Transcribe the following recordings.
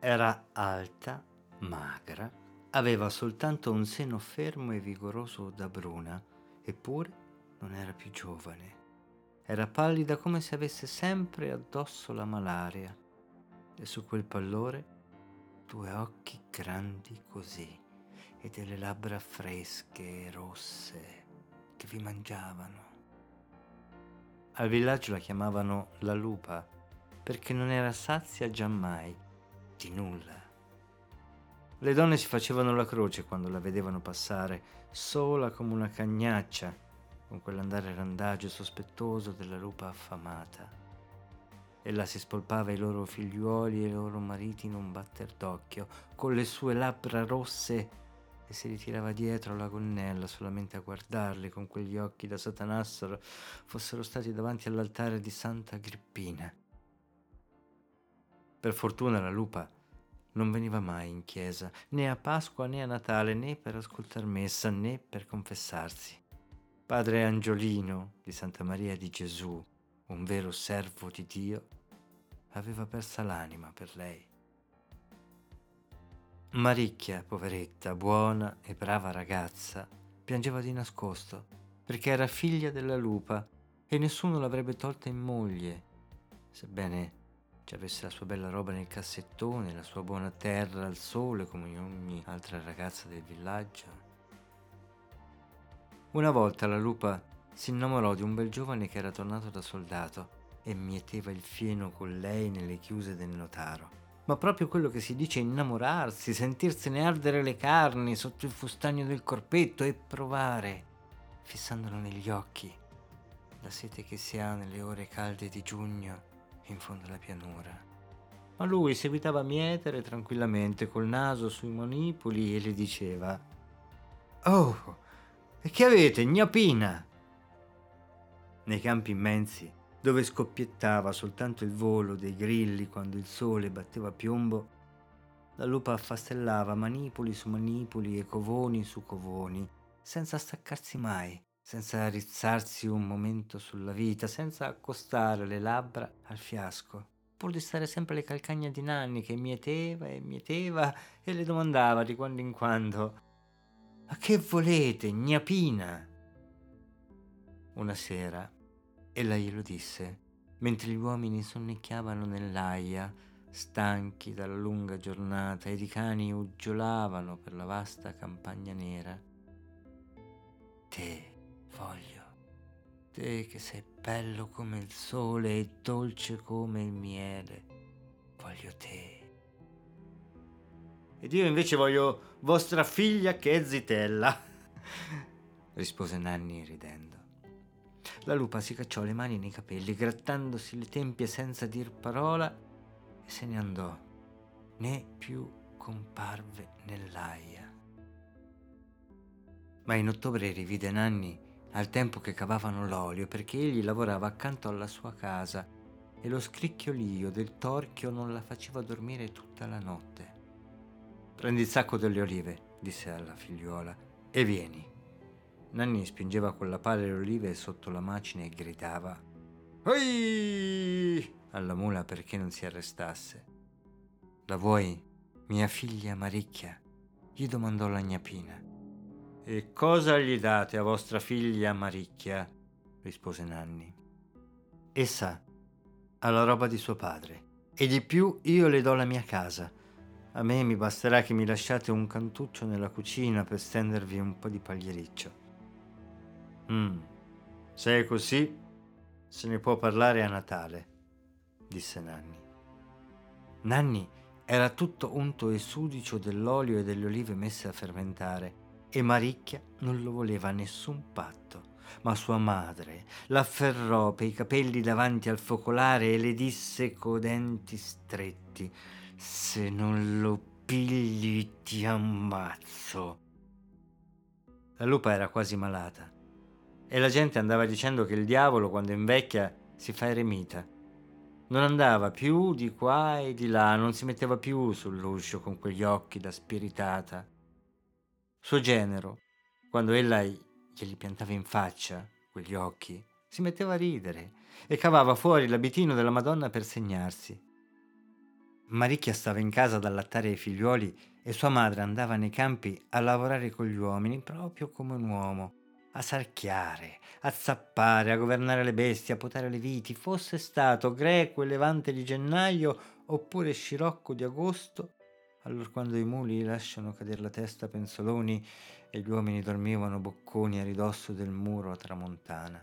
Era alta, magra, aveva soltanto un seno fermo e vigoroso da bruna, eppure non era più giovane. Era pallida come se avesse sempre addosso la malaria e su quel pallore due occhi grandi così e delle labbra fresche e rosse che vi mangiavano. Al villaggio la chiamavano la lupa perché non era sazia giammai di nulla. Le donne si facevano la croce quando la vedevano passare, sola come una cagnaccia, con quell'andare randagio sospettoso della lupa affamata. Ella si spolpava i loro figliuoli e i loro mariti in un batter d'occhio, con le sue labbra rosse e si ritirava dietro la gonnella solamente a guardarli con quegli occhi da satanassero fossero stati davanti all'altare di Santa Agrippina. Per fortuna la lupa non veniva mai in chiesa, né a Pasqua né a Natale, né per ascoltar messa, né per confessarsi. Padre Angiolino di Santa Maria di Gesù, un vero servo di Dio, aveva persa l'anima per lei. Maricchia, poveretta, buona e brava ragazza, piangeva di nascosto perché era figlia della lupa e nessuno l'avrebbe tolta in moglie, sebbene ci avesse la sua bella roba nel cassettone, la sua buona terra al sole come ogni altra ragazza del villaggio. Una volta la lupa si innamorò di un bel giovane che era tornato da soldato e mieteva il fieno con lei nelle chiuse del notaro ma proprio quello che si dice innamorarsi, sentirsene ardere le carni sotto il fustagno del corpetto e provare, fissandolo negli occhi, la sete che si ha nelle ore calde di giugno in fondo alla pianura. Ma lui seguitava a mietere tranquillamente col naso sui manipoli e le diceva Oh, e che avete, gnapina? Nei campi immensi dove scoppiettava soltanto il volo dei grilli quando il sole batteva piombo, la lupa affastellava manipoli su manipoli e covoni su covoni, senza staccarsi mai, senza rizzarsi un momento sulla vita, senza accostare le labbra al fiasco, pur di stare sempre alle calcagna di Nanni che mieteva e mieteva e le domandava di quando in quando Ma che volete, gnapina? Una sera Ella glielo disse, mentre gli uomini sonnecchiavano nell'aia, stanchi dalla lunga giornata ed i cani uggiolavano per la vasta campagna nera. Te, voglio, te che sei bello come il sole e dolce come il miele, voglio te. Ed io invece voglio vostra figlia che è zitella, rispose Nanni ridendo. La lupa si cacciò le mani nei capelli, grattandosi le tempie senza dir parola, e se ne andò, né più comparve nell'aia. Ma in ottobre rivide Nanni al tempo che cavavano l'olio, perché egli lavorava accanto alla sua casa e lo scricchiolio del torchio non la faceva dormire tutta la notte. Prendi il sacco delle olive, disse alla figliuola, e vieni. Nanni spingeva con la pala le olive sotto la macina e gridava Oi! alla mula perché non si arrestasse. La vuoi, mia figlia Maricchia? gli domandò la gnapina. E cosa gli date a vostra figlia Maricchia? rispose Nanni. Essa ha la roba di suo padre e di più io le do la mia casa. A me mi basterà che mi lasciate un cantuccio nella cucina per stendervi un po' di pagliericcio. Mm. Se è così, se ne può parlare a Natale, disse Nanni. Nanni era tutto unto e sudicio dell'olio e delle olive messe a fermentare e Maricchia non lo voleva nessun patto. Ma sua madre l'afferrò per i capelli davanti al focolare e le disse co denti stretti: Se non lo pigli ti ammazzo. La lupa era quasi malata e la gente andava dicendo che il diavolo quando invecchia si fa eremita. Non andava più di qua e di là, non si metteva più sull'uscio con quegli occhi da spiritata. Suo genero, quando ella glieli piantava in faccia quegli occhi, si metteva a ridere e cavava fuori l'abitino della Madonna per segnarsi. Maricchia stava in casa ad allattare i figliuoli e sua madre andava nei campi a lavorare con gli uomini proprio come un uomo, a sarchiare, a zappare, a governare le bestie, a potare le viti, fosse stato greco e levante di gennaio oppure scirocco di agosto, allora quando i muli lasciano cadere la testa penzoloni e gli uomini dormivano bocconi a ridosso del muro a tramontana.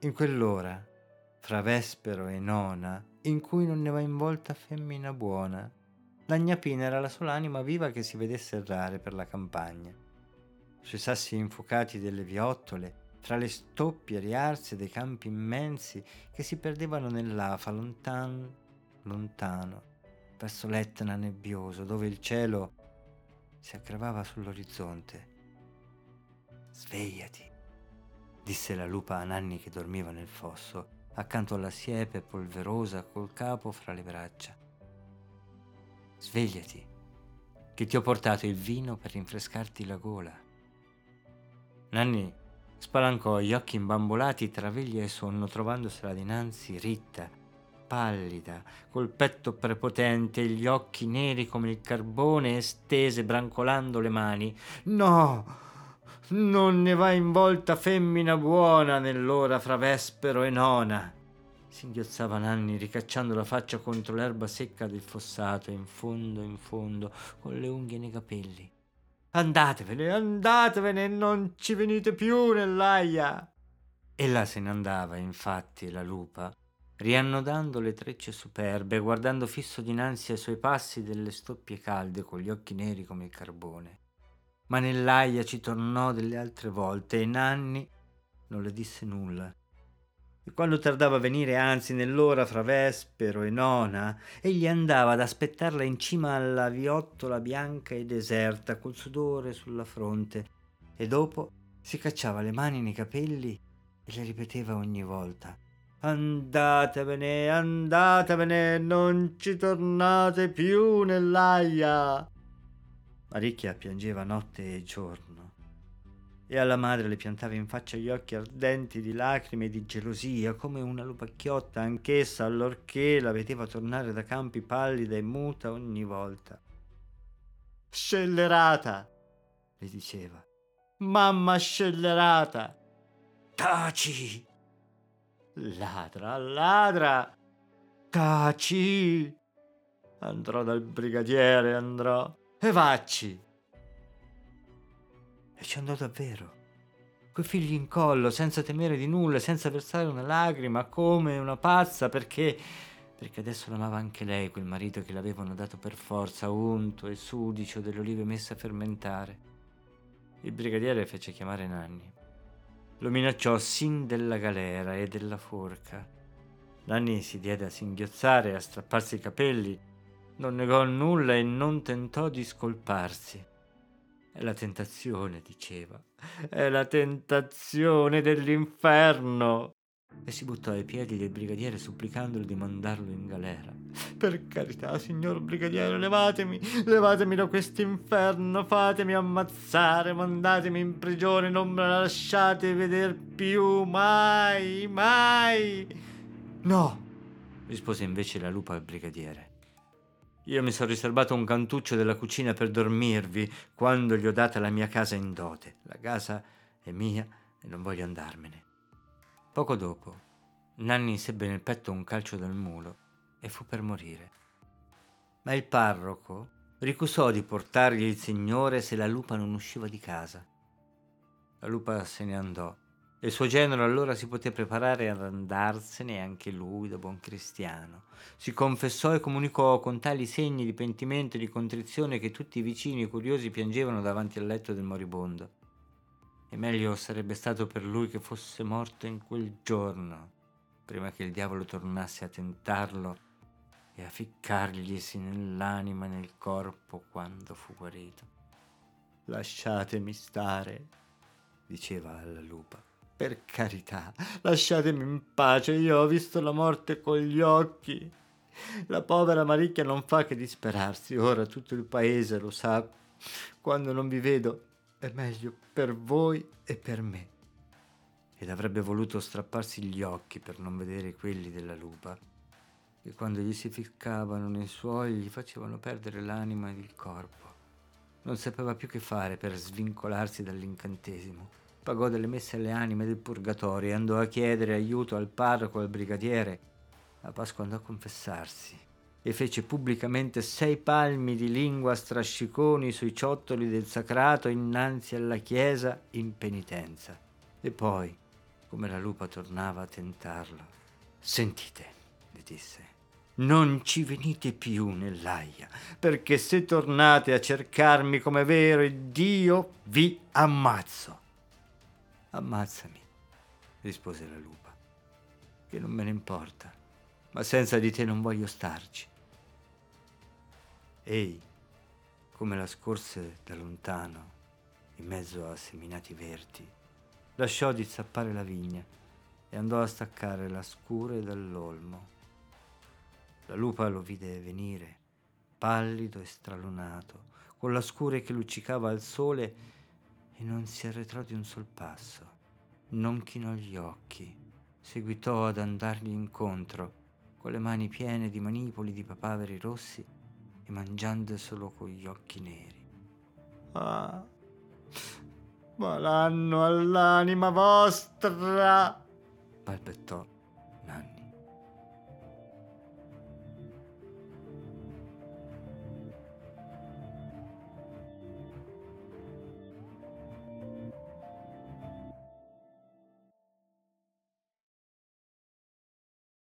In quell'ora, fra vespero e nona, in cui non ne va in volta femmina buona, la gnapina era la sola anima viva che si vedesse errare per la campagna. Sui sassi infuocati delle viottole, fra le stoppie riarse dei campi immensi che si perdevano nell'afa lontano, lontano, verso l'Etna nebbioso, dove il cielo si aggravava sull'orizzonte. Svegliati, disse la lupa a Nanni che dormiva nel fosso, accanto alla siepe polverosa col capo fra le braccia. Svegliati, che ti ho portato il vino per rinfrescarti la gola. Nanni spalancò gli occhi imbambolati tra veglia e sonno, trovandosela dinanzi ritta, pallida, col petto prepotente e gli occhi neri come il carbone estese, brancolando le mani. No! Non ne va in volta femmina buona nell'ora fra vespero e nona. Singhiozzava Nanni, ricacciando la faccia contro l'erba secca del fossato, in fondo, in fondo, con le unghie nei capelli. Andatevene, andatevene, non ci venite più nell'aia. Ella se ne andava, infatti, la lupa, riannodando le trecce superbe, guardando fisso dinanzi ai suoi passi delle stoppie calde con gli occhi neri come il carbone. Ma nell'aia ci tornò delle altre volte e Nanni non le disse nulla. E quando tardava a venire, anzi nell'ora fra vespero e nona, egli andava ad aspettarla in cima alla viottola bianca e deserta, col sudore sulla fronte, e dopo si cacciava le mani nei capelli e le ripeteva ogni volta Andatevene, andatevene, non ci tornate più nell'aia. Maricchia piangeva notte e giorno e alla madre le piantava in faccia gli occhi ardenti di lacrime e di gelosia, come una lupacchiotta anch'essa, allorché la vedeva tornare da campi pallida e muta ogni volta. Scellerata, le diceva. Mamma scellerata. Taci, Ladra, ladra! Taci! Andrò dal brigadiere, andrò. E vacci! E ci andò davvero. Coi figli in collo, senza temere di nulla, senza versare una lacrima, come una pazza, perché perché adesso l'amava anche lei, quel marito che l'avevano dato per forza, unto e sudicio delle olive messe a fermentare. Il brigadiere fece chiamare Nanni. Lo minacciò sin della galera e della forca. Nanni si diede a singhiozzare a strapparsi i capelli, non negò nulla e non tentò di scolparsi. È la tentazione, diceva, è la tentazione dell'inferno e si buttò ai piedi del brigadiere supplicandolo di mandarlo in galera. Per carità, signor brigadiere, levatemi, levatemi da quest'inferno, fatemi ammazzare, mandatemi in prigione, non me la lasciate vedere più, mai, mai. No, rispose invece la lupa al brigadiere. Io mi sono riservato un cantuccio della cucina per dormirvi quando gli ho data la mia casa in dote. La casa è mia e non voglio andarmene. Poco dopo, Nanni sebbe nel petto un calcio dal mulo e fu per morire. Ma il parroco ricusò di portargli il Signore se la lupa non usciva di casa. La lupa se ne andò e il suo genero allora si poté preparare ad andarsene anche lui da buon cristiano. Si confessò e comunicò con tali segni di pentimento e di contrizione che tutti i vicini curiosi piangevano davanti al letto del moribondo e meglio sarebbe stato per lui che fosse morto in quel giorno, prima che il diavolo tornasse a tentarlo e a ficcarglisi nell'anima e nel corpo quando fu guarito. Lasciatemi stare, diceva alla lupa. Per carità, lasciatemi in pace, io ho visto la morte con gli occhi. La povera Maricchia non fa che disperarsi, ora tutto il paese lo sa. Quando non vi vedo, è meglio per voi e per me. Ed avrebbe voluto strapparsi gli occhi per non vedere quelli della lupa. che quando gli si ficcavano nei suoi gli facevano perdere l'anima ed il corpo. Non sapeva più che fare per svincolarsi dall'incantesimo. Pagò delle messe alle anime del purgatorio e andò a chiedere aiuto al parroco e al brigadiere. A Pasqua andò a confessarsi e fece pubblicamente sei palmi di lingua strasciconi sui ciottoli del sacrato innanzi alla chiesa in penitenza. E poi, come la lupa tornava a tentarlo, sentite, le disse, non ci venite più nell'aia, perché se tornate a cercarmi come vero Dio, vi ammazzo. Ammazzami, rispose la lupa, che non me ne importa ma senza di te non voglio starci. Ehi, come la scorse da lontano, in mezzo a seminati verdi, lasciò di zappare la vigna e andò a staccare la scure dall'olmo. La lupa lo vide venire, pallido e stralunato, con la scure che luccicava al sole e non si arretrò di un sol passo. Non chinò gli occhi, seguitò ad andargli incontro con le mani piene di manipoli di papaveri rossi e mangiando solo con gli occhi neri. Ah, ma l'hanno all'anima vostra! balbettò